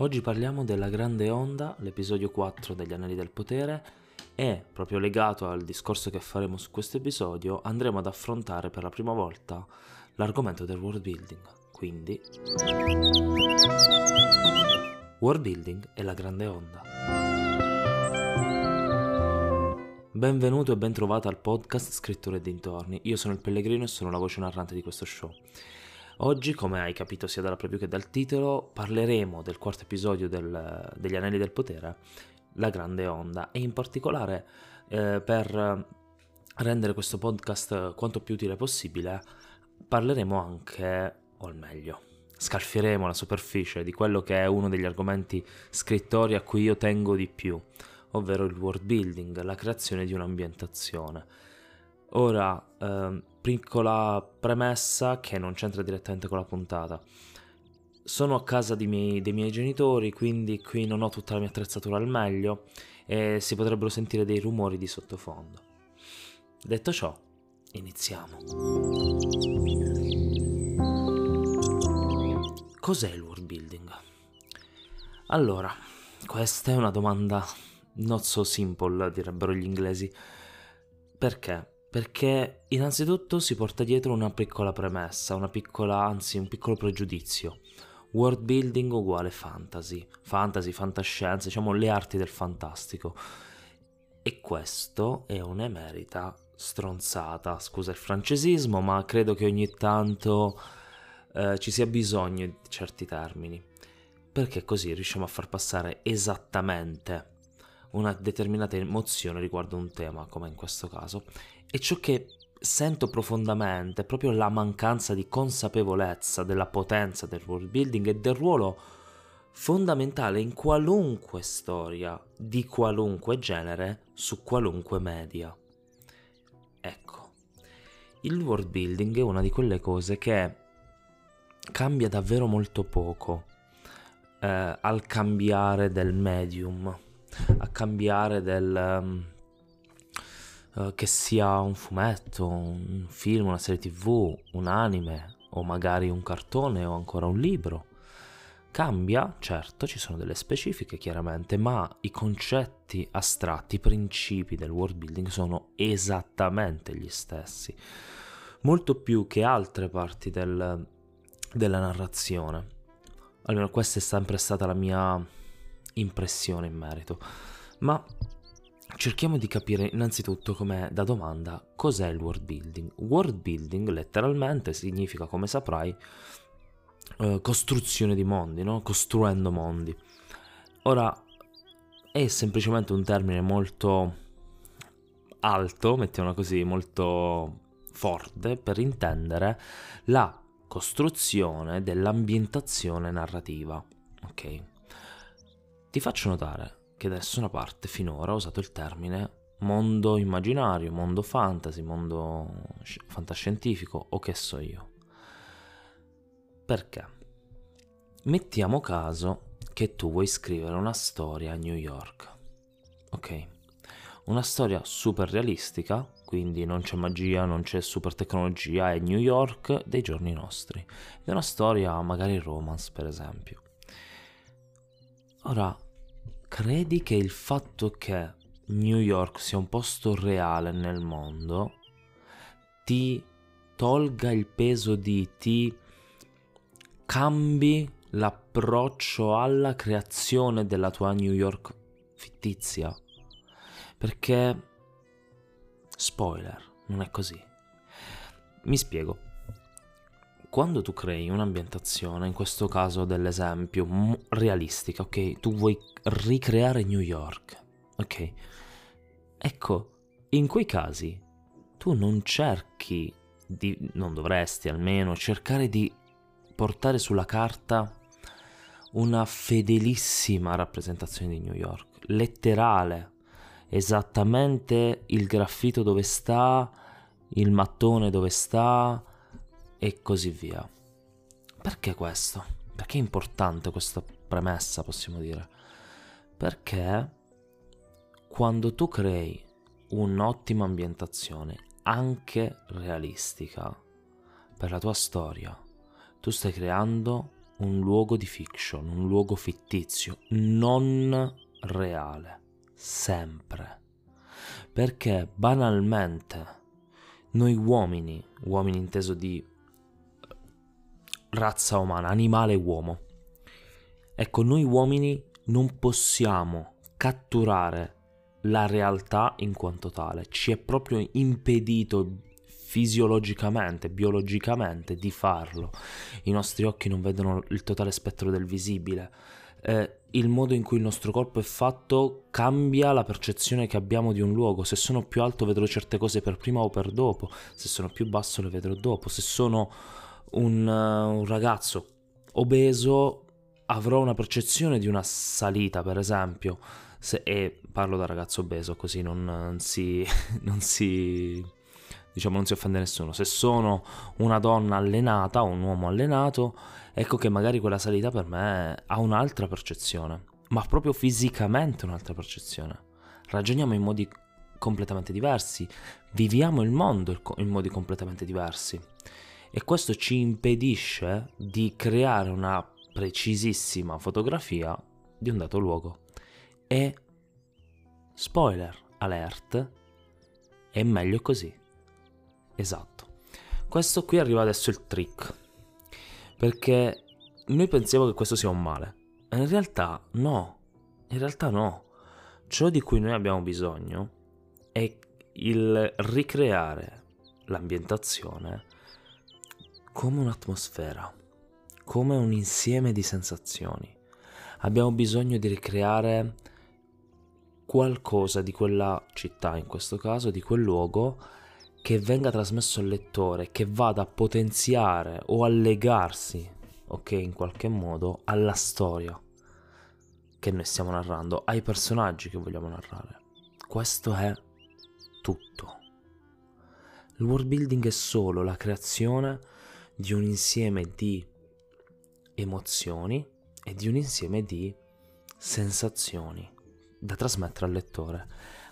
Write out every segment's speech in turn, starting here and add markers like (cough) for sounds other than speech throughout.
Oggi parliamo della Grande Onda, l'episodio 4 degli Anelli del Potere e, proprio legato al discorso che faremo su questo episodio, andremo ad affrontare per la prima volta l'argomento del world building. Quindi... World building e la Grande Onda. Benvenuto e ben trovato al podcast Scritture e dintorni. Io sono il Pellegrino e sono la voce narrante di questo show. Oggi, come hai capito sia dalla preview che dal titolo, parleremo del quarto episodio del, degli Anelli del Potere, La Grande Onda, e in particolare eh, per rendere questo podcast quanto più utile possibile, parleremo anche, o al meglio, scalfieremo la superficie di quello che è uno degli argomenti scrittori a cui io tengo di più, ovvero il world building, la creazione di un'ambientazione. Ora, ehm, piccola premessa che non c'entra direttamente con la puntata. Sono a casa miei, dei miei genitori, quindi qui non ho tutta la mia attrezzatura al meglio e si potrebbero sentire dei rumori di sottofondo. Detto ciò, iniziamo. Cos'è il world building? Allora, questa è una domanda not so simple, direbbero gli inglesi. Perché? Perché innanzitutto si porta dietro una piccola premessa, una piccola, anzi un piccolo pregiudizio. World building uguale fantasy, fantasy, fantascienza, diciamo le arti del fantastico. E questo è un'emerita stronzata, scusa il francesismo, ma credo che ogni tanto eh, ci sia bisogno di certi termini, perché così riusciamo a far passare esattamente una determinata emozione riguardo un tema, come in questo caso, e ciò che sento profondamente è proprio la mancanza di consapevolezza della potenza del world building e del ruolo fondamentale in qualunque storia di qualunque genere su qualunque media. Ecco, il world building è una di quelle cose che cambia davvero molto poco eh, al cambiare del medium, a cambiare del... Um, eh, che sia un fumetto, un film, una serie tv, un anime o magari un cartone o ancora un libro. Cambia, certo, ci sono delle specifiche chiaramente, ma i concetti astratti, i principi del world building sono esattamente gli stessi, molto più che altre parti del, della narrazione. Almeno questa è sempre stata la mia impressione in merito. Ma Cerchiamo di capire innanzitutto com'è da domanda cos'è il world building. World building letteralmente significa, come saprai, eh, costruzione di mondi, no? costruendo mondi. Ora è semplicemente un termine molto alto, mettiamola così, molto forte per intendere la costruzione dell'ambientazione narrativa. Ok? Ti faccio notare che da nessuna parte finora ha usato il termine mondo immaginario, mondo fantasy, mondo fantascientifico o che so io. Perché? Mettiamo caso che tu vuoi scrivere una storia a New York. Ok? Una storia super realistica, quindi non c'è magia, non c'è super tecnologia, è New York dei giorni nostri. È una storia magari romance, per esempio. Ora, credi che il fatto che New York sia un posto reale nel mondo ti tolga il peso di ti cambi l'approccio alla creazione della tua New York fittizia? Perché spoiler, non è così. Mi spiego quando tu crei un'ambientazione, in questo caso dell'esempio realistica, ok? Tu vuoi ricreare New York, ok? Ecco, in quei casi tu non cerchi di, non dovresti almeno cercare di portare sulla carta una fedelissima rappresentazione di New York, letterale, esattamente il graffito dove sta, il mattone dove sta, e così via. Perché questo? Perché è importante questa premessa, possiamo dire? Perché quando tu crei un'ottima ambientazione, anche realistica, per la tua storia, tu stai creando un luogo di fiction, un luogo fittizio, non reale, sempre. Perché banalmente noi uomini, uomini inteso di razza umana, animale uomo, ecco, noi uomini non possiamo catturare la realtà in quanto tale, ci è proprio impedito fisiologicamente, biologicamente di farlo. I nostri occhi non vedono il totale spettro del visibile. Eh, il modo in cui il nostro corpo è fatto cambia la percezione che abbiamo di un luogo. Se sono più alto vedrò certe cose per prima o per dopo, se sono più basso le vedrò dopo. Se sono un, uh, un ragazzo obeso avrò una percezione di una salita, per esempio. Se, e parlo da ragazzo obeso, così non, non si, (laughs) non si diciamo non si offende nessuno. Se sono una donna allenata o un uomo allenato, ecco che magari quella salita per me ha un'altra percezione, ma proprio fisicamente un'altra percezione. Ragioniamo in modi completamente diversi, viviamo il mondo in modi completamente diversi e questo ci impedisce di creare una precisissima fotografia di un dato luogo. E spoiler alert, è meglio così. Esatto. Questo qui arriva adesso il trick. Perché noi pensiamo che questo sia un male. In realtà no. In realtà no. Ciò di cui noi abbiamo bisogno è il ricreare l'ambientazione come un'atmosfera, come un insieme di sensazioni. Abbiamo bisogno di ricreare qualcosa di quella città, in questo caso, di quel luogo, che venga trasmesso al lettore, che vada a potenziare o a legarsi, ok, in qualche modo, alla storia che noi stiamo narrando, ai personaggi che vogliamo narrare. Questo è tutto. Il world building è solo la creazione di un insieme di emozioni e di un insieme di sensazioni da trasmettere al lettore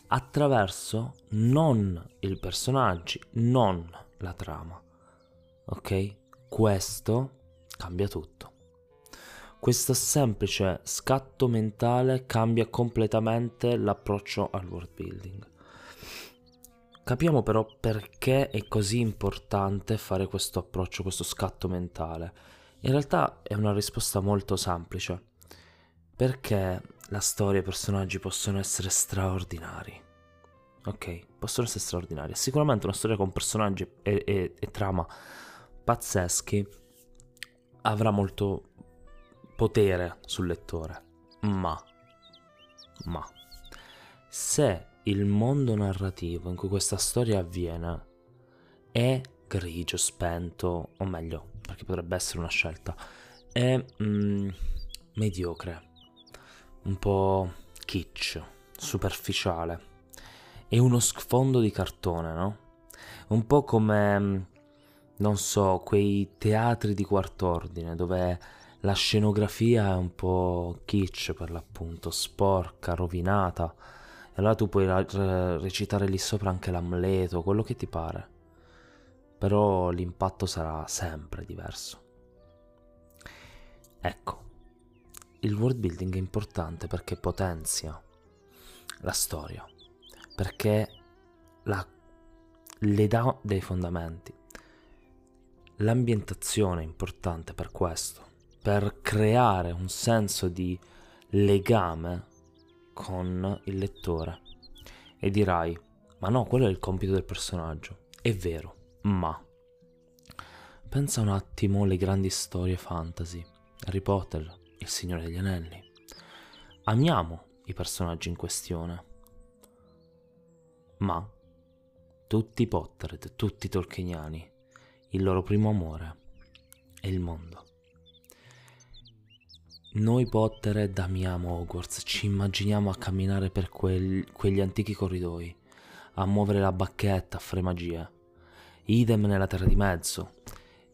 attraverso non i personaggi, non la trama. Ok? Questo cambia tutto. Questo semplice scatto mentale cambia completamente l'approccio al world building. Capiamo però perché è così importante fare questo approccio, questo scatto mentale. In realtà è una risposta molto semplice. Perché la storia e i personaggi possono essere straordinari. Ok, possono essere straordinari. Sicuramente una storia con personaggi e, e, e trama pazzeschi avrà molto potere sul lettore. Ma, ma, se il mondo narrativo in cui questa storia avviene è grigio, spento, o meglio, perché potrebbe essere una scelta, è mm, mediocre, un po' kitsch, superficiale. È uno sfondo di cartone, no? Un po' come, mm, non so, quei teatri di quart'ordine dove la scenografia è un po' kitsch per l'appunto, sporca, rovinata. E allora tu puoi recitare lì sopra anche l'Amleto, quello che ti pare. Però l'impatto sarà sempre diverso. Ecco, il world building è importante perché potenzia la storia, perché la, le dà dei fondamenti. L'ambientazione è importante per questo, per creare un senso di legame con il lettore. E dirai, ma no, quello è il compito del personaggio. È vero, ma... Pensa un attimo alle grandi storie fantasy. Harry Potter, il Signore degli Anelli. Amiamo i personaggi in questione. Ma tutti i Potterhead, tutti i Tolkieniani, il loro primo amore è il mondo. Noi Potterhead amiamo Hogwarts, ci immaginiamo a camminare per quel, quegli antichi corridoi, a muovere la bacchetta, a fare magia. Idem nella Terra di Mezzo.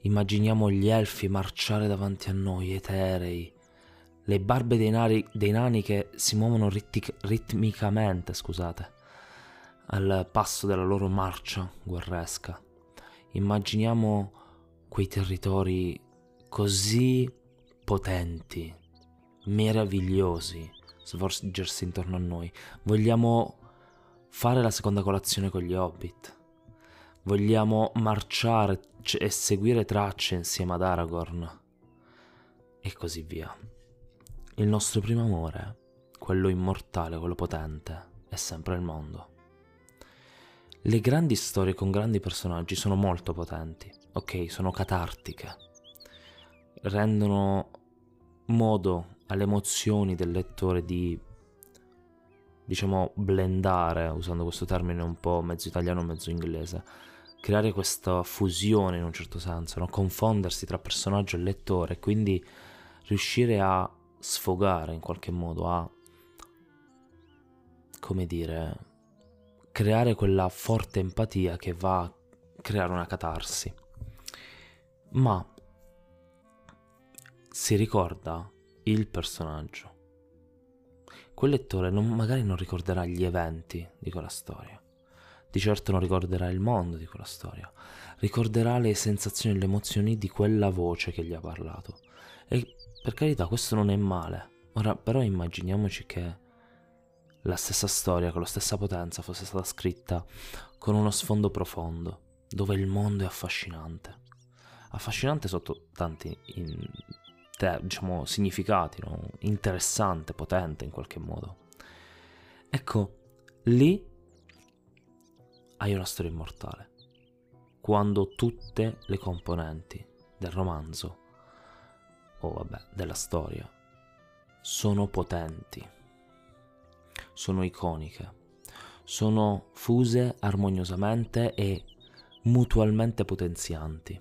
Immaginiamo gli elfi marciare davanti a noi, eterei, le barbe dei, nari, dei nani che si muovono rittic, ritmicamente, scusate, al passo della loro marcia guerresca. Immaginiamo quei territori così potenti, meravigliosi svolgersi intorno a noi. Vogliamo fare la seconda colazione con gli hobbit. Vogliamo marciare e seguire tracce insieme ad Aragorn. E così via. Il nostro primo amore, quello immortale, quello potente, è sempre il mondo. Le grandi storie con grandi personaggi sono molto potenti, ok? Sono catartiche. Rendono modo alle emozioni del lettore di, diciamo, blendare, usando questo termine un po' mezzo italiano, mezzo inglese. Creare questa fusione in un certo senso, no? confondersi tra personaggio e lettore, quindi riuscire a sfogare in qualche modo, a, come dire, creare quella forte empatia che va a creare una catarsi. Ma si ricorda il personaggio. Quel lettore non, magari non ricorderà gli eventi di quella storia. Di certo non ricorderà il mondo di quella storia. Ricorderà le sensazioni e le emozioni di quella voce che gli ha parlato. E per carità, questo non è male. Ora, però immaginiamoci che la stessa storia con la stessa potenza fosse stata scritta con uno sfondo profondo, dove il mondo è affascinante. Affascinante sotto tanti in, te, diciamo, significati, no? interessante, potente in qualche modo. Ecco, lì hai una storia immortale. Quando tutte le componenti del romanzo, o vabbè, della storia, sono potenti sono iconiche, sono fuse armoniosamente e mutualmente potenzianti.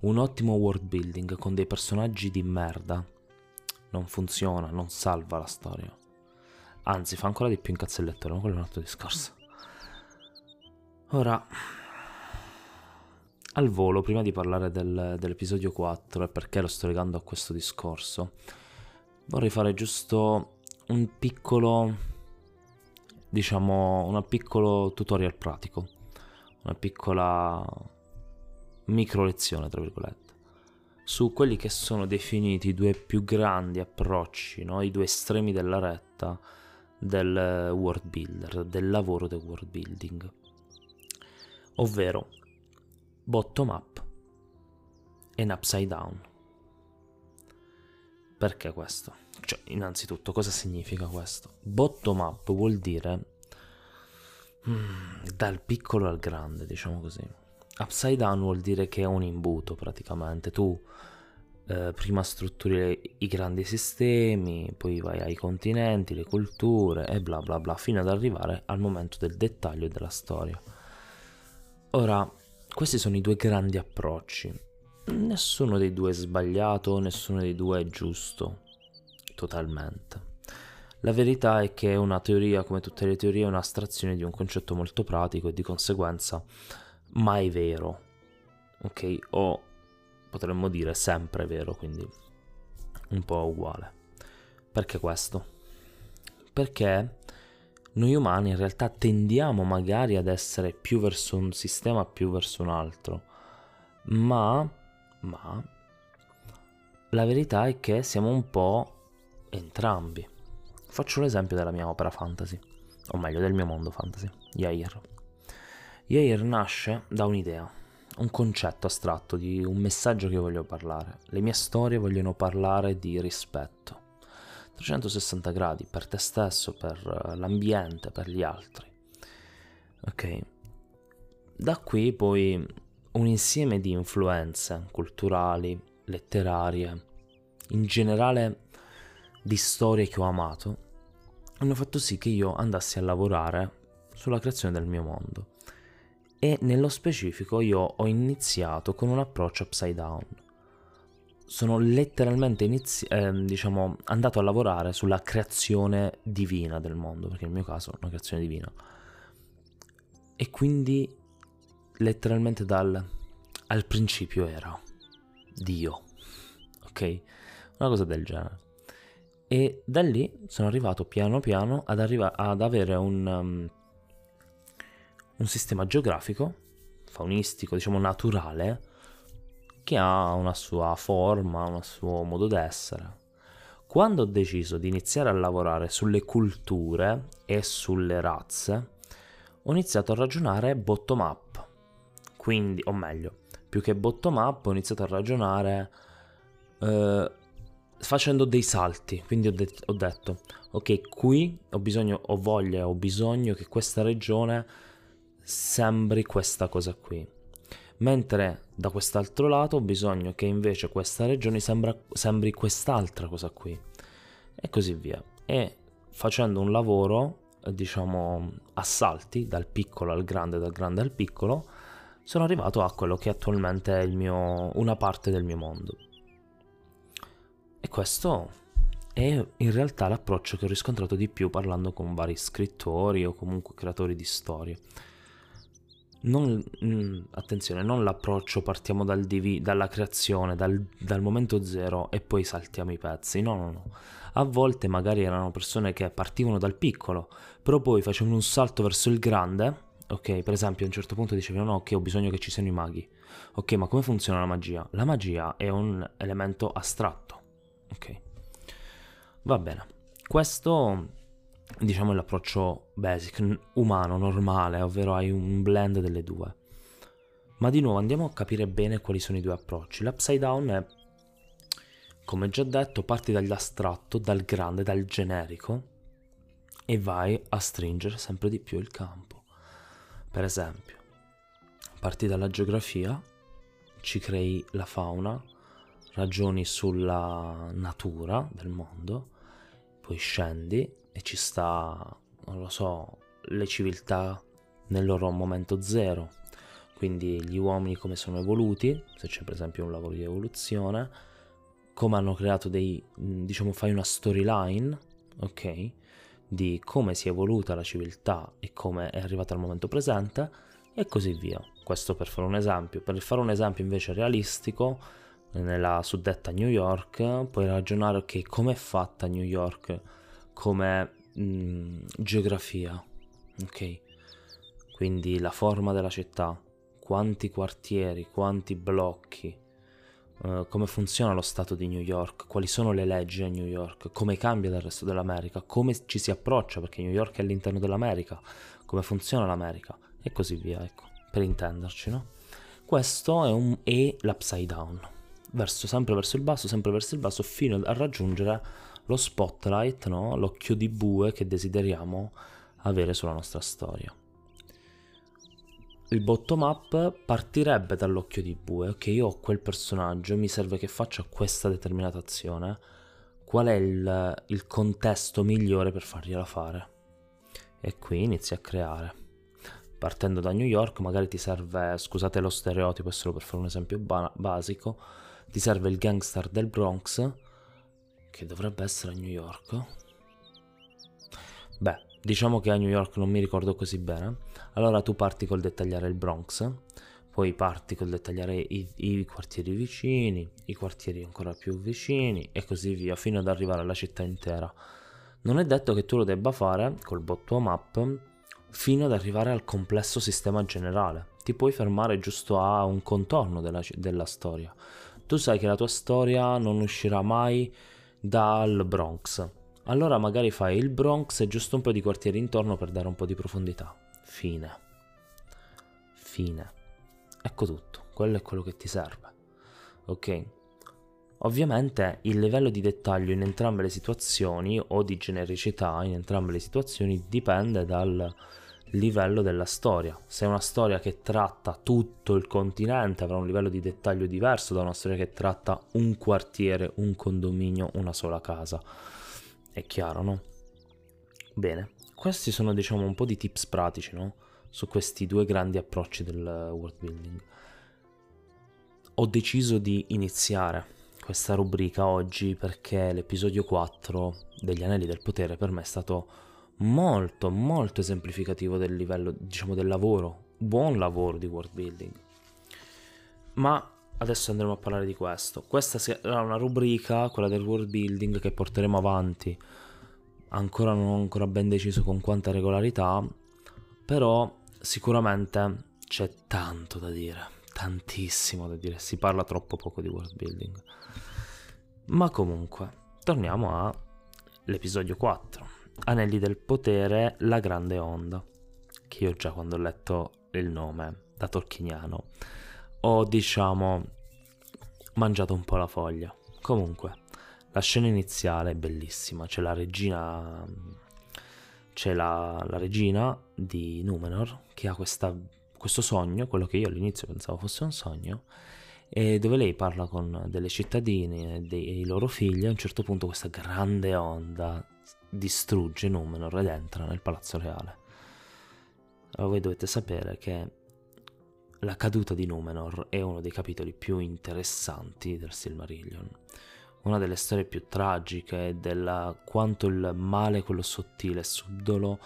Un ottimo world building con dei personaggi di merda non funziona, non salva la storia. Anzi, fa ancora di più incazzo il lettore, ma quello è un altro discorso. Ora, al volo, prima di parlare del, dell'episodio 4 e perché lo sto legando a questo discorso, vorrei fare giusto un piccolo diciamo, un piccolo tutorial pratico, una piccola micro lezione, tra virgolette, su quelli che sono definiti i due più grandi approcci, no? i due estremi della retta del world builder, del lavoro del world building, ovvero bottom up e upside down. Perché questo? Cioè, innanzitutto, cosa significa questo? Bottom up vuol dire mm, dal piccolo al grande, diciamo così. Upside down vuol dire che è un imbuto praticamente. Tu eh, prima strutturi i grandi sistemi, poi vai ai continenti, le culture e bla bla bla, fino ad arrivare al momento del dettaglio della storia. Ora, questi sono i due grandi approcci. Nessuno dei due è sbagliato, nessuno dei due è giusto totalmente. La verità è che una teoria, come tutte le teorie, è un'astrazione di un concetto molto pratico e di conseguenza mai vero, ok? O potremmo dire sempre vero, quindi un po' uguale. Perché questo? Perché noi umani in realtà tendiamo magari ad essere più verso un sistema, più verso un altro, ma, ma la verità è che siamo un po' entrambi. Faccio l'esempio della mia opera fantasy, o meglio del mio mondo fantasy, Yair. Yair nasce da un'idea, un concetto astratto di un messaggio che voglio parlare. Le mie storie vogliono parlare di rispetto. 360 gradi per te stesso, per l'ambiente, per gli altri. Ok. Da qui poi un insieme di influenze culturali, letterarie, in generale di storie che ho amato hanno fatto sì che io andassi a lavorare sulla creazione del mio mondo. E nello specifico io ho iniziato con un approccio upside down. Sono letteralmente inizi- eh, diciamo, andato a lavorare sulla creazione divina del mondo, perché nel mio caso è una creazione divina. E quindi letteralmente dal al principio era Dio. Ok? Una cosa del genere. E da lì sono arrivato piano piano ad, arriva- ad avere un, um, un sistema geografico, faunistico, diciamo naturale, che ha una sua forma, un suo modo d'essere. Quando ho deciso di iniziare a lavorare sulle culture e sulle razze, ho iniziato a ragionare bottom up. Quindi, o meglio, più che bottom up, ho iniziato a ragionare eh, facendo dei salti. Quindi ho, de- ho, detto, ok, qui ho bisogno, ho voglia, ho bisogno che questa regione sembri questa cosa qui. Mentre da quest'altro lato ho bisogno che invece questa regione sembra, sembri quest'altra cosa qui. E così via. E facendo un lavoro, diciamo, a salti, dal piccolo al grande, dal grande al piccolo, sono arrivato a quello che attualmente è mio, una parte del mio mondo. E questo è in realtà l'approccio che ho riscontrato di più parlando con vari scrittori o comunque creatori di storie. Non, mm, attenzione, non l'approccio partiamo dal div- dalla creazione, dal, dal, momento zero e poi saltiamo i pezzi. No, no, no. A volte magari erano persone che partivano dal piccolo, però poi facevano un salto verso il grande. Ok, per esempio a un certo punto dicevano no, ok, ho bisogno che ci siano i maghi. Ok, ma come funziona la magia? La magia è un elemento astratto Ok. Va bene. Questo diciamo l'approccio basic, umano, normale, ovvero hai un blend delle due. Ma di nuovo andiamo a capire bene quali sono i due approcci. L'upside down è, come già detto, parti dall'astratto, dal grande, dal generico e vai a stringere sempre di più il campo. Per esempio, parti dalla geografia, ci crei la fauna, ragioni sulla natura del mondo, poi scendi e ci sta, non lo so, le civiltà nel loro momento zero, quindi gli uomini come sono evoluti, se c'è per esempio un lavoro di evoluzione, come hanno creato dei, diciamo, fai una storyline, ok? Di come si è evoluta la civiltà e come è arrivata al momento presente e così via. Questo per fare un esempio. Per fare un esempio invece realistico, nella suddetta New York, puoi ragionare ok, come è fatta New York come mh, mm, geografia, ok? Quindi la forma della città, quanti quartieri, quanti blocchi, uh, come funziona lo Stato di New York, quali sono le leggi a New York, come cambia dal resto dell'America, come ci si approccia, perché New York è all'interno dell'America, come funziona l'America e così via, ecco, per intenderci, no? Questo è, un, è l'upside down verso, sempre verso il basso, sempre verso il basso, fino a raggiungere lo spotlight, no? l'occhio di bue che desideriamo avere sulla nostra storia. Il bottom up partirebbe dall'occhio di bue, ok, io ho quel personaggio, mi serve che faccia questa determinata azione, qual è il, il contesto migliore per fargliela fare? E qui inizi a creare. Partendo da New York, magari ti serve, scusate lo stereotipo, è solo per fare un esempio ba- basico, ti serve il gangster del Bronx, che dovrebbe essere a New York. Beh, diciamo che a New York non mi ricordo così bene. Allora tu parti col dettagliare il Bronx, poi parti col dettagliare i, i quartieri vicini, i quartieri ancora più vicini e così via, fino ad arrivare alla città intera. Non è detto che tu lo debba fare col bottom up fino ad arrivare al complesso sistema generale. Ti puoi fermare giusto a un contorno della, della storia tu sai che la tua storia non uscirà mai dal Bronx. Allora magari fai il Bronx e giusto un po' di quartieri intorno per dare un po' di profondità. Fine. Fine. Ecco tutto. Quello è quello che ti serve. Ok? Ovviamente il livello di dettaglio in entrambe le situazioni o di genericità in entrambe le situazioni dipende dal livello della storia. Se è una storia che tratta tutto il continente avrà un livello di dettaglio diverso da una storia che tratta un quartiere, un condominio, una sola casa. È chiaro, no? Bene, questi sono diciamo un po' di tips pratici, no? Su questi due grandi approcci del world building. Ho deciso di iniziare questa rubrica oggi perché l'episodio 4 degli Anelli del Potere per me è stato molto molto esemplificativo del livello diciamo del lavoro buon lavoro di world building ma adesso andremo a parlare di questo questa sarà una rubrica quella del world building che porteremo avanti ancora non ho ancora ben deciso con quanta regolarità però sicuramente c'è tanto da dire tantissimo da dire, si parla troppo poco di world building. Ma comunque, torniamo all'episodio 4. Anelli del potere, la grande onda. Che io già quando ho letto il nome da Tolkieniano ho diciamo mangiato un po' la foglia. Comunque, la scena iniziale è bellissima, c'è la regina c'è la, la regina di Numenor che ha questa, questo sogno, quello che io all'inizio pensavo fosse un sogno, e dove lei parla con delle cittadine e dei loro figli. A un certo punto questa grande onda distrugge Numenor ed entra nel palazzo reale. Allora voi dovete sapere che la caduta di Numenor è uno dei capitoli più interessanti del Silmarillion una delle storie più tragiche della quanto il male, quello sottile e subdolo,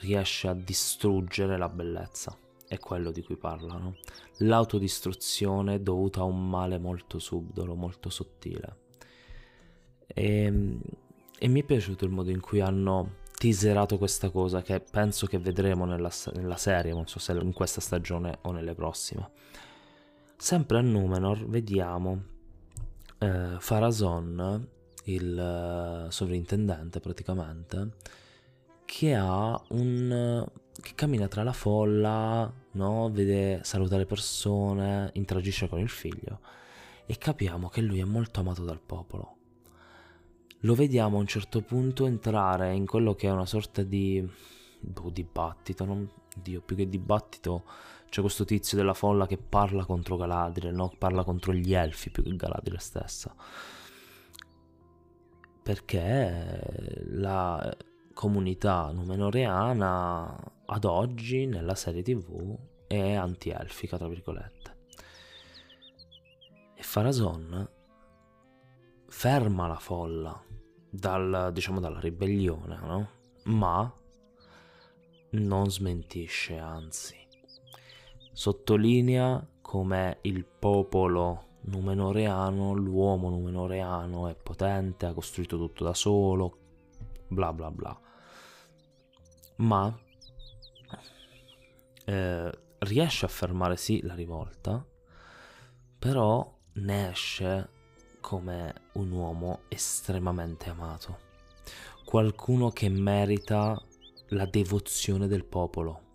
riesce a distruggere la bellezza. È quello di cui parlano. L'autodistruzione dovuta a un male molto subdolo, molto sottile. E, e mi è piaciuto il modo in cui hanno teaserato questa cosa che penso che vedremo nella, nella serie, non so se in questa stagione o nelle prossime. Sempre a Numenor vediamo eh, Farazon, il uh, sovrintendente praticamente, che ha un... che cammina tra la folla, no? vede, saluta le persone, interagisce con il figlio e capiamo che lui è molto amato dal popolo. Lo vediamo a un certo punto entrare in quello che è una sorta di boh, dibattito, non, Dio, più che dibattito, c'è questo tizio della folla che parla contro Galadriel, no? parla contro gli elfi più che Galadriel stessa. Perché la comunità numenoreana ad oggi nella serie tv è anti-elfica, tra virgolette. E Farazon ferma la folla dal, diciamo, dalla ribellione, no? Ma non smentisce, anzi sottolinea come il popolo numenoreano, l'uomo numenoreano è potente, ha costruito tutto da solo, bla bla bla. Ma eh, riesce a fermare sì la rivolta, però ne esce come un uomo estremamente amato, qualcuno che merita la devozione del popolo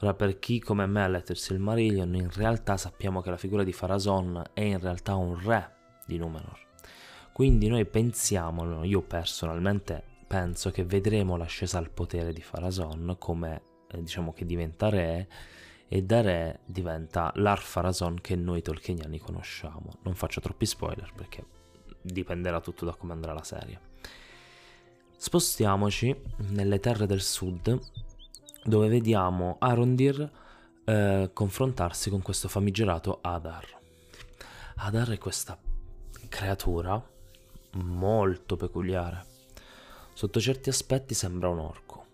Ora, per chi come me ha letto il Silmarillion, in realtà sappiamo che la figura di Farazon è in realtà un re di Numenor. Quindi noi pensiamo, io personalmente penso che vedremo l'ascesa al potere di Farazon come eh, diciamo che diventa re e da re diventa l'Arfarazon che noi tolkieniani conosciamo. Non faccio troppi spoiler perché dipenderà tutto da come andrà la serie. Spostiamoci nelle terre del sud dove vediamo Arondir eh, confrontarsi con questo famigerato Adar. Adar è questa creatura molto peculiare. Sotto certi aspetti sembra un orco,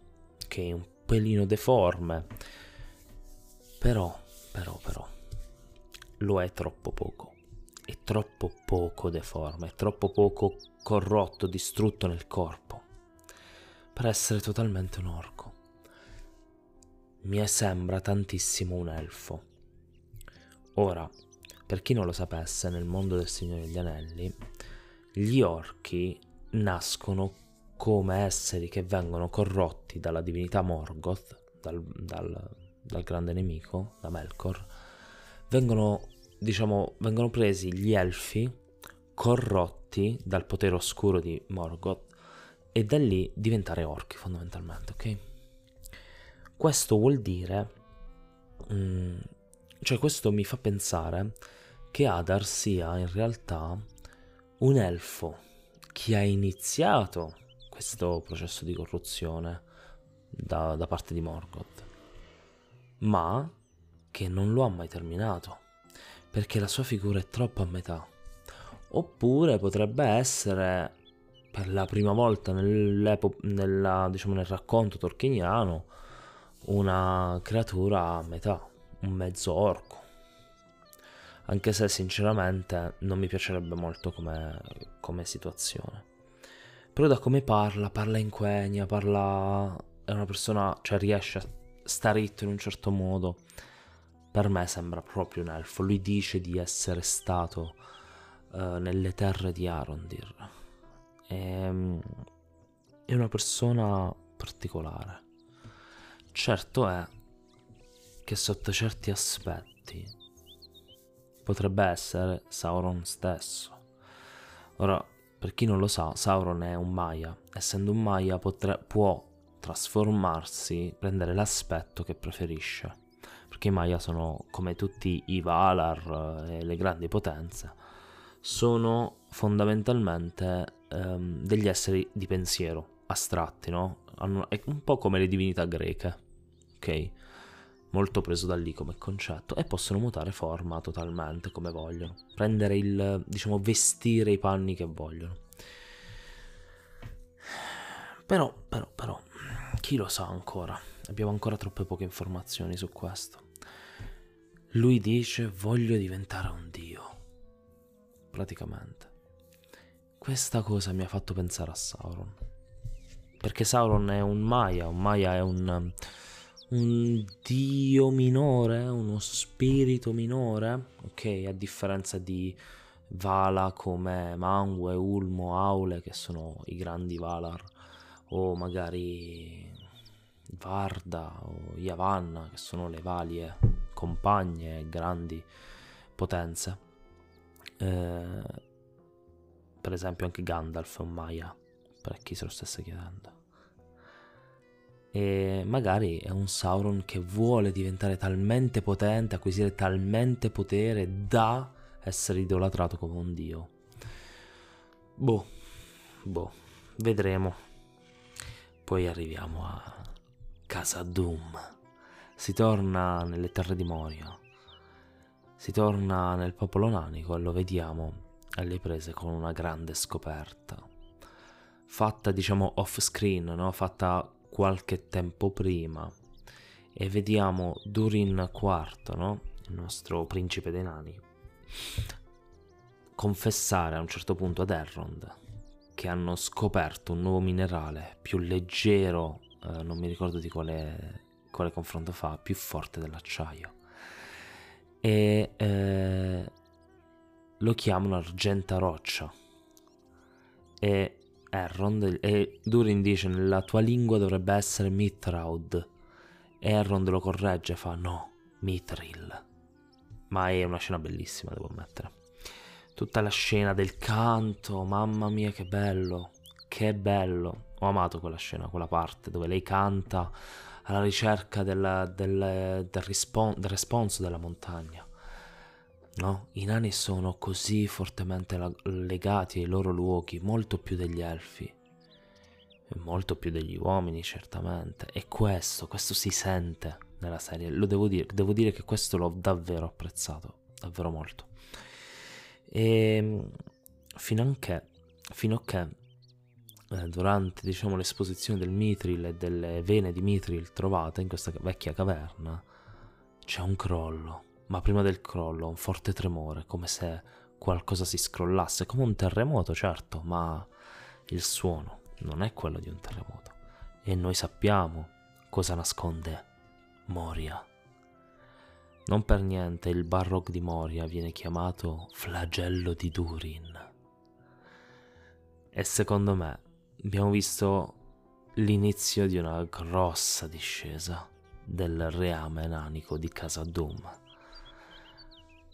che è un pelino deforme, però, però, però, lo è troppo poco. È troppo poco deforme, è troppo poco corrotto, distrutto nel corpo, per essere totalmente un orco mi sembra tantissimo un elfo. Ora, per chi non lo sapesse, nel mondo del Signore degli Anelli, gli orchi nascono come esseri che vengono corrotti dalla divinità Morgoth, dal, dal, dal grande nemico, da Melkor, vengono, diciamo, vengono presi gli elfi corrotti dal potere oscuro di Morgoth e da lì diventare orchi fondamentalmente, ok? Questo vuol dire, mm, cioè questo mi fa pensare che Adar sia in realtà un elfo che ha iniziato questo processo di corruzione da, da parte di Morgoth, ma che non lo ha mai terminato, perché la sua figura è troppo a metà. Oppure potrebbe essere per la prima volta nella, diciamo, nel racconto torchiniano una creatura a metà, un mezzo orco. Anche se sinceramente non mi piacerebbe molto come, come situazione. Però da come parla, parla in quenya, parla... è una persona, cioè riesce a stare ritto in un certo modo. per me sembra proprio un elfo. Lui dice di essere stato uh, nelle terre di Arondir. E, um, è una persona particolare. Certo è che sotto certi aspetti potrebbe essere Sauron stesso. Ora, per chi non lo sa, Sauron è un Maya. Essendo un Maya potre- può trasformarsi, prendere l'aspetto che preferisce. Perché i Maya sono, come tutti i Valar e le grandi potenze, sono fondamentalmente ehm, degli esseri di pensiero, astratti, no? Hanno, è un po' come le divinità greche, ok? molto preso da lì come concetto e possono mutare forma totalmente come vogliono, prendere il, diciamo, vestire i panni che vogliono. Però, però, però, chi lo sa ancora? Abbiamo ancora troppe poche informazioni su questo. Lui dice voglio diventare un dio. Praticamente. Questa cosa mi ha fatto pensare a Sauron. Perché Sauron è un Maya, un Maya è un un dio minore, uno spirito minore, ok, a differenza di Vala come Mangue, Ulmo, Aule, che sono i grandi Valar, o magari Varda o Yavanna, che sono le valie compagne e grandi potenze. Eh, per esempio anche Gandalf è un Maya, per chi se lo stesse chiedendo. E magari è un Sauron che vuole diventare talmente potente, acquisire talmente potere da essere idolatrato come un dio. Boh, boh, vedremo. Poi arriviamo a Casa Doom. Si torna nelle terre di Moria. Si torna nel popolo nanico e lo vediamo alle prese con una grande scoperta. Fatta diciamo off screen, no? Fatta qualche tempo prima e vediamo Durin IV, no? il nostro principe dei nani, confessare a un certo punto ad Elrond che hanno scoperto un nuovo minerale più leggero, eh, non mi ricordo di quale, quale, confronto fa, più forte dell'acciaio. E eh, lo chiamano Argenta Roccia. E Errond e Durin dice nella tua lingua dovrebbe essere Mithraud. Errond lo corregge e fa no, Mithril. Ma è una scena bellissima, devo ammettere. Tutta la scena del canto, mamma mia che bello, che bello. Ho amato quella scena, quella parte dove lei canta alla ricerca del, del, del, rispon- del responso della montagna. No? I nani sono così fortemente legati ai loro luoghi, molto più degli elfi, molto più degli uomini certamente. E questo, questo si sente nella serie, lo devo dire, devo dire che questo l'ho davvero apprezzato, davvero molto. E ehm, fino a che, fino a che eh, durante diciamo, l'esposizione del Mithril e delle vene di Mithril trovate in questa vecchia caverna, c'è un crollo ma prima del crollo un forte tremore, come se qualcosa si scrollasse, come un terremoto, certo, ma il suono non è quello di un terremoto. E noi sappiamo cosa nasconde Moria. Non per niente il Barrock di Moria viene chiamato flagello di Durin. E secondo me abbiamo visto l'inizio di una grossa discesa del reame nanico di Casa Doom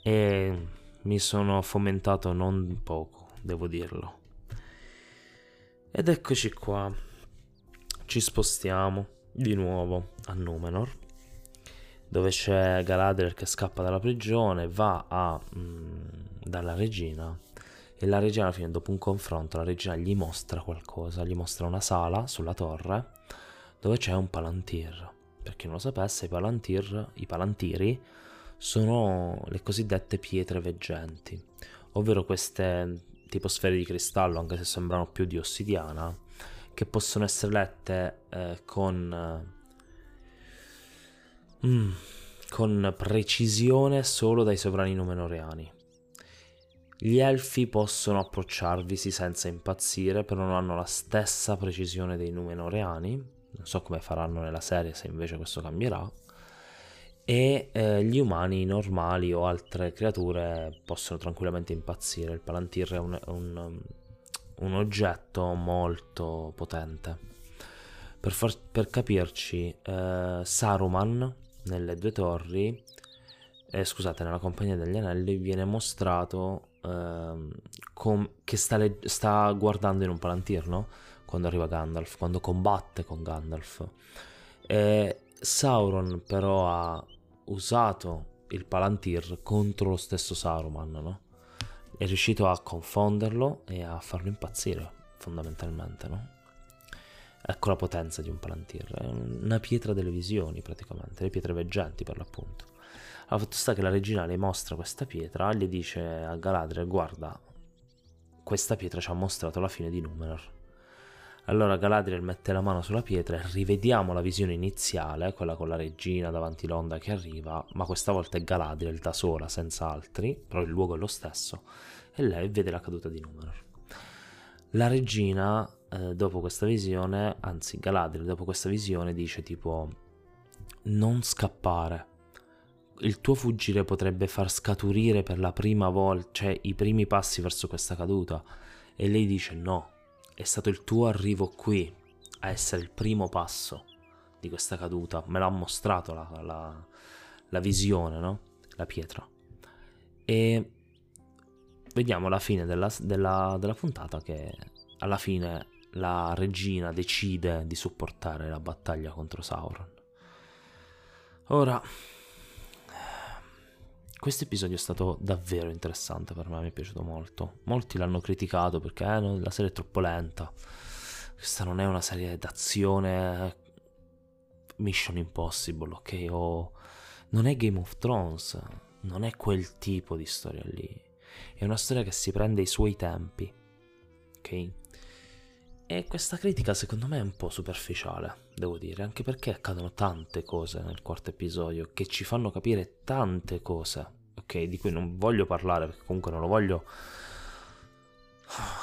e mi sono fomentato non poco, devo dirlo. Ed eccoci qua, ci spostiamo di nuovo a Numenor, dove c'è Galadriel che scappa dalla prigione, va a, mm, dalla regina e la regina alla fine dopo un confronto la regina gli mostra qualcosa, gli mostra una sala sulla torre dove c'è un palantir. Per chi non lo sapesse, i palantir, i palantiri sono le cosiddette pietre veggenti, ovvero queste tipo sfere di cristallo, anche se sembrano più di ossidiana, che possono essere lette eh, con, eh, mm, con precisione solo dai sovrani numenoriani. Gli elfi possono approcciarvisi senza impazzire, però non hanno la stessa precisione dei numenoreani. Non so come faranno nella serie se invece questo cambierà e eh, gli umani normali o altre creature possono tranquillamente impazzire. Il Palantir è un, un, un oggetto molto potente. Per, far, per capirci, eh, Saruman nelle due torri, eh, scusate, nella Compagnia degli Anelli viene mostrato ehm, com- che sta, le- sta, guardando in un Palantir, no? Quando arriva Gandalf, quando combatte con Gandalf. E Sauron però ha usato il Palantir contro lo stesso Saruman, no? È riuscito a confonderlo e a farlo impazzire, fondamentalmente, no? Ecco la potenza di un Palantir, è una pietra delle visioni praticamente, le pietre veggenti per l'appunto. Allora, fatto sta che la regina le mostra questa pietra, gli dice a Galadriel, guarda, questa pietra ci ha mostrato la fine di Numenor. Allora Galadriel mette la mano sulla pietra e rivediamo la visione iniziale, quella con la regina davanti l'onda che arriva, ma questa volta è Galadriel da sola, senza altri, però il luogo è lo stesso, e lei vede la caduta di Numenor. La regina, eh, dopo questa visione, anzi Galadriel dopo questa visione dice tipo non scappare. Il tuo fuggire potrebbe far scaturire per la prima volta, cioè i primi passi verso questa caduta. E lei dice no, è stato il tuo arrivo qui a essere il primo passo di questa caduta. Me l'ha mostrato la, la, la visione, no? La pietra. E vediamo la fine della, della, della puntata che alla fine la regina decide di supportare la battaglia contro Sauron. Ora, questo episodio è stato davvero interessante per me, mi è piaciuto molto. Molti l'hanno criticato perché eh, la serie è troppo lenta. Questa non è una serie d'azione Mission Impossible, ok? O non è Game of Thrones, non è quel tipo di storia lì. È una storia che si prende i suoi tempi, ok? E questa critica secondo me è un po' superficiale, devo dire, anche perché accadono tante cose nel quarto episodio che ci fanno capire tante cose, ok? Di cui non voglio parlare perché comunque non lo voglio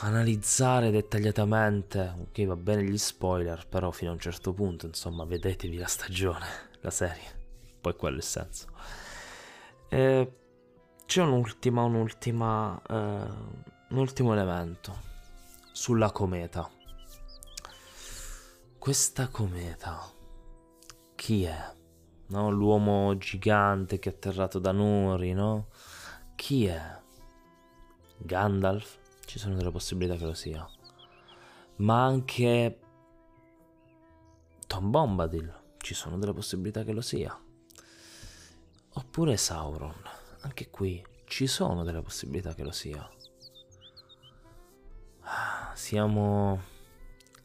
analizzare dettagliatamente, ok? Va bene gli spoiler, però fino a un certo punto, insomma, vedetevi la stagione, la serie, poi quello è il senso. E c'è un'ultima, un'ultima, eh, un ultimo elemento sulla cometa questa cometa, chi è? No? L'uomo gigante che è atterrato da Nuri, no? Chi è? Gandalf? Ci sono delle possibilità che lo sia. Ma anche Tom Bombadil, ci sono delle possibilità che lo sia. Oppure Sauron, anche qui ci sono delle possibilità che lo sia. Siamo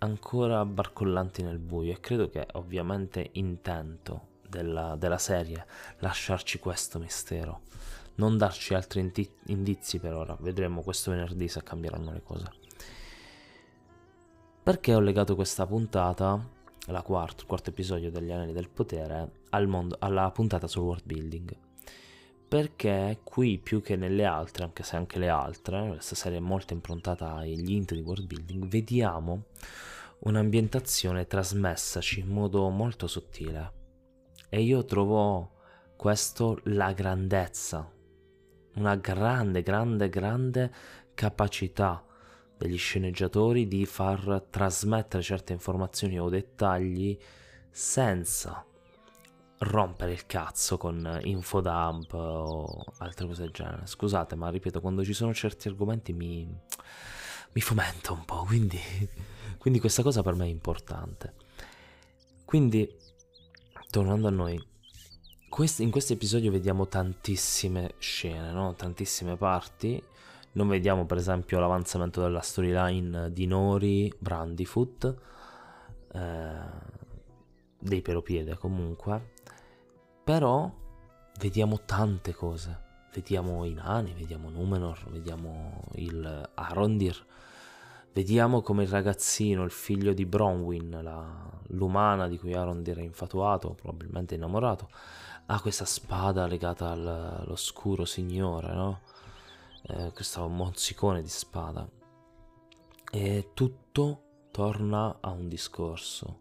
ancora barcollanti nel buio e credo che ovviamente intento della, della serie lasciarci questo mistero, non darci altri indi- indizi per ora, vedremo questo venerdì se cambieranno le cose. Perché ho legato questa puntata, la quarta, il quarto episodio degli Anelli del Potere, al mondo, alla puntata sul world building? Perché qui più che nelle altre, anche se anche le altre, questa serie è molto improntata agli int di world building, vediamo un'ambientazione trasmessaci in modo molto sottile. E io trovo questo la grandezza, una grande, grande, grande capacità degli sceneggiatori di far trasmettere certe informazioni o dettagli senza rompere il cazzo con infodump o altre cose del genere. Scusate, ma ripeto, quando ci sono certi argomenti mi, mi fomenta un po', quindi (laughs) quindi questa cosa per me è importante. Quindi, tornando a noi, in questo episodio vediamo tantissime scene, no? tantissime parti. Non vediamo per esempio l'avanzamento della storyline di Nori, Brandyfoot, eh, dei Pelopiede comunque, però vediamo tante cose. Vediamo i nani, vediamo Numenor, vediamo il Arondir, Vediamo come il ragazzino, il figlio di Bronwyn, la, l'umana di cui Aaron era infatuato, probabilmente innamorato, ha questa spada legata al, all'oscuro signore, no? Eh, questo mozzicone di spada. E tutto torna a un discorso.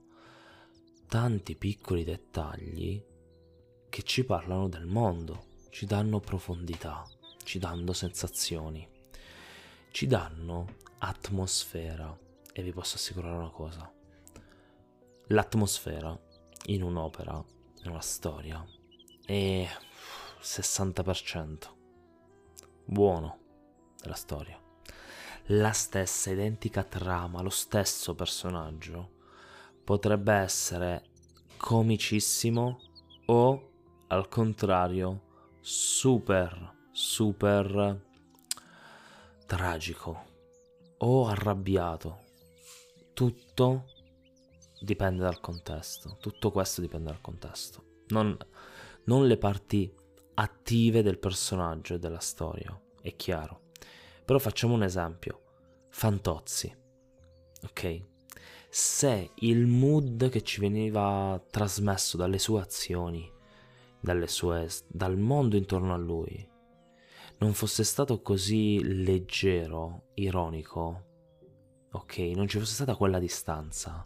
Tanti piccoli dettagli che ci parlano del mondo, ci danno profondità, ci danno sensazioni, ci danno atmosfera. E vi posso assicurare una cosa, l'atmosfera in un'opera, in una storia, è 60% buono della storia. La stessa identica trama, lo stesso personaggio potrebbe essere comicissimo o al contrario super super tragico o arrabbiato. Tutto dipende dal contesto. Tutto questo dipende dal contesto. Non, non le parti attive del personaggio e della storia, è chiaro. Però facciamo un esempio. Fantozzi. Ok? Se il mood che ci veniva trasmesso dalle sue azioni, dalle sue, dal mondo intorno a lui, non fosse stato così leggero, ironico, ok, non ci fosse stata quella distanza,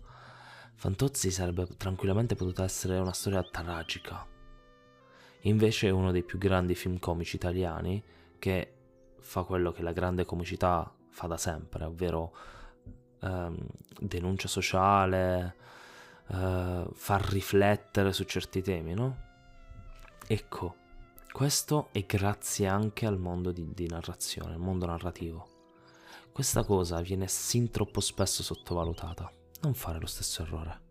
Fantozzi sarebbe tranquillamente potuta essere una storia tragica. Invece è uno dei più grandi film comici italiani che fa quello che la grande comicità fa da sempre, ovvero ehm, denuncia sociale, eh, far riflettere su certi temi, no? Ecco, questo è grazie anche al mondo di, di narrazione, al mondo narrativo. Questa cosa viene sin troppo spesso sottovalutata non fare lo stesso errore.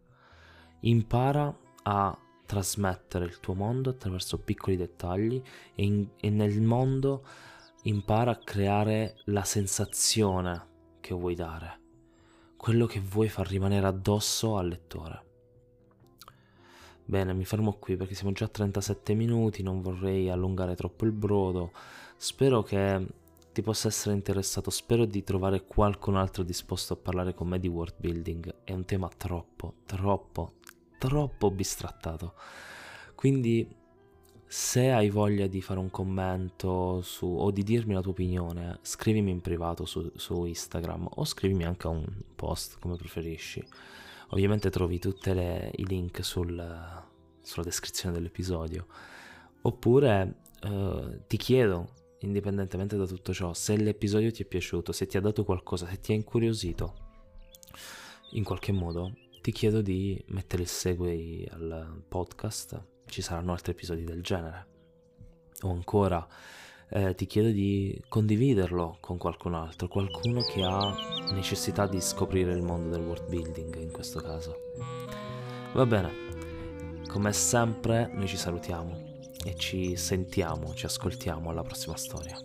Impara a trasmettere il tuo mondo attraverso piccoli dettagli e, in, e nel mondo impara a creare la sensazione che vuoi dare, quello che vuoi far rimanere addosso al lettore. Bene, mi fermo qui perché siamo già a 37 minuti, non vorrei allungare troppo il brodo. Spero che ti possa essere interessato. Spero di trovare qualcun altro disposto a parlare con me di world building. È un tema troppo, troppo, troppo bistrattato. Quindi, se hai voglia di fare un commento su, o di dirmi la tua opinione, scrivimi in privato su, su Instagram o scrivimi anche un post, come preferisci. Ovviamente trovi tutti i link sul, sulla descrizione dell'episodio. Oppure eh, ti chiedo indipendentemente da tutto ciò, se l'episodio ti è piaciuto, se ti ha dato qualcosa, se ti ha incuriosito, in qualche modo, ti chiedo di mettere il segui al podcast, ci saranno altri episodi del genere. O ancora, eh, ti chiedo di condividerlo con qualcun altro, qualcuno che ha necessità di scoprire il mondo del world building in questo caso. Va bene, come sempre noi ci salutiamo e ci sentiamo, ci ascoltiamo alla prossima storia.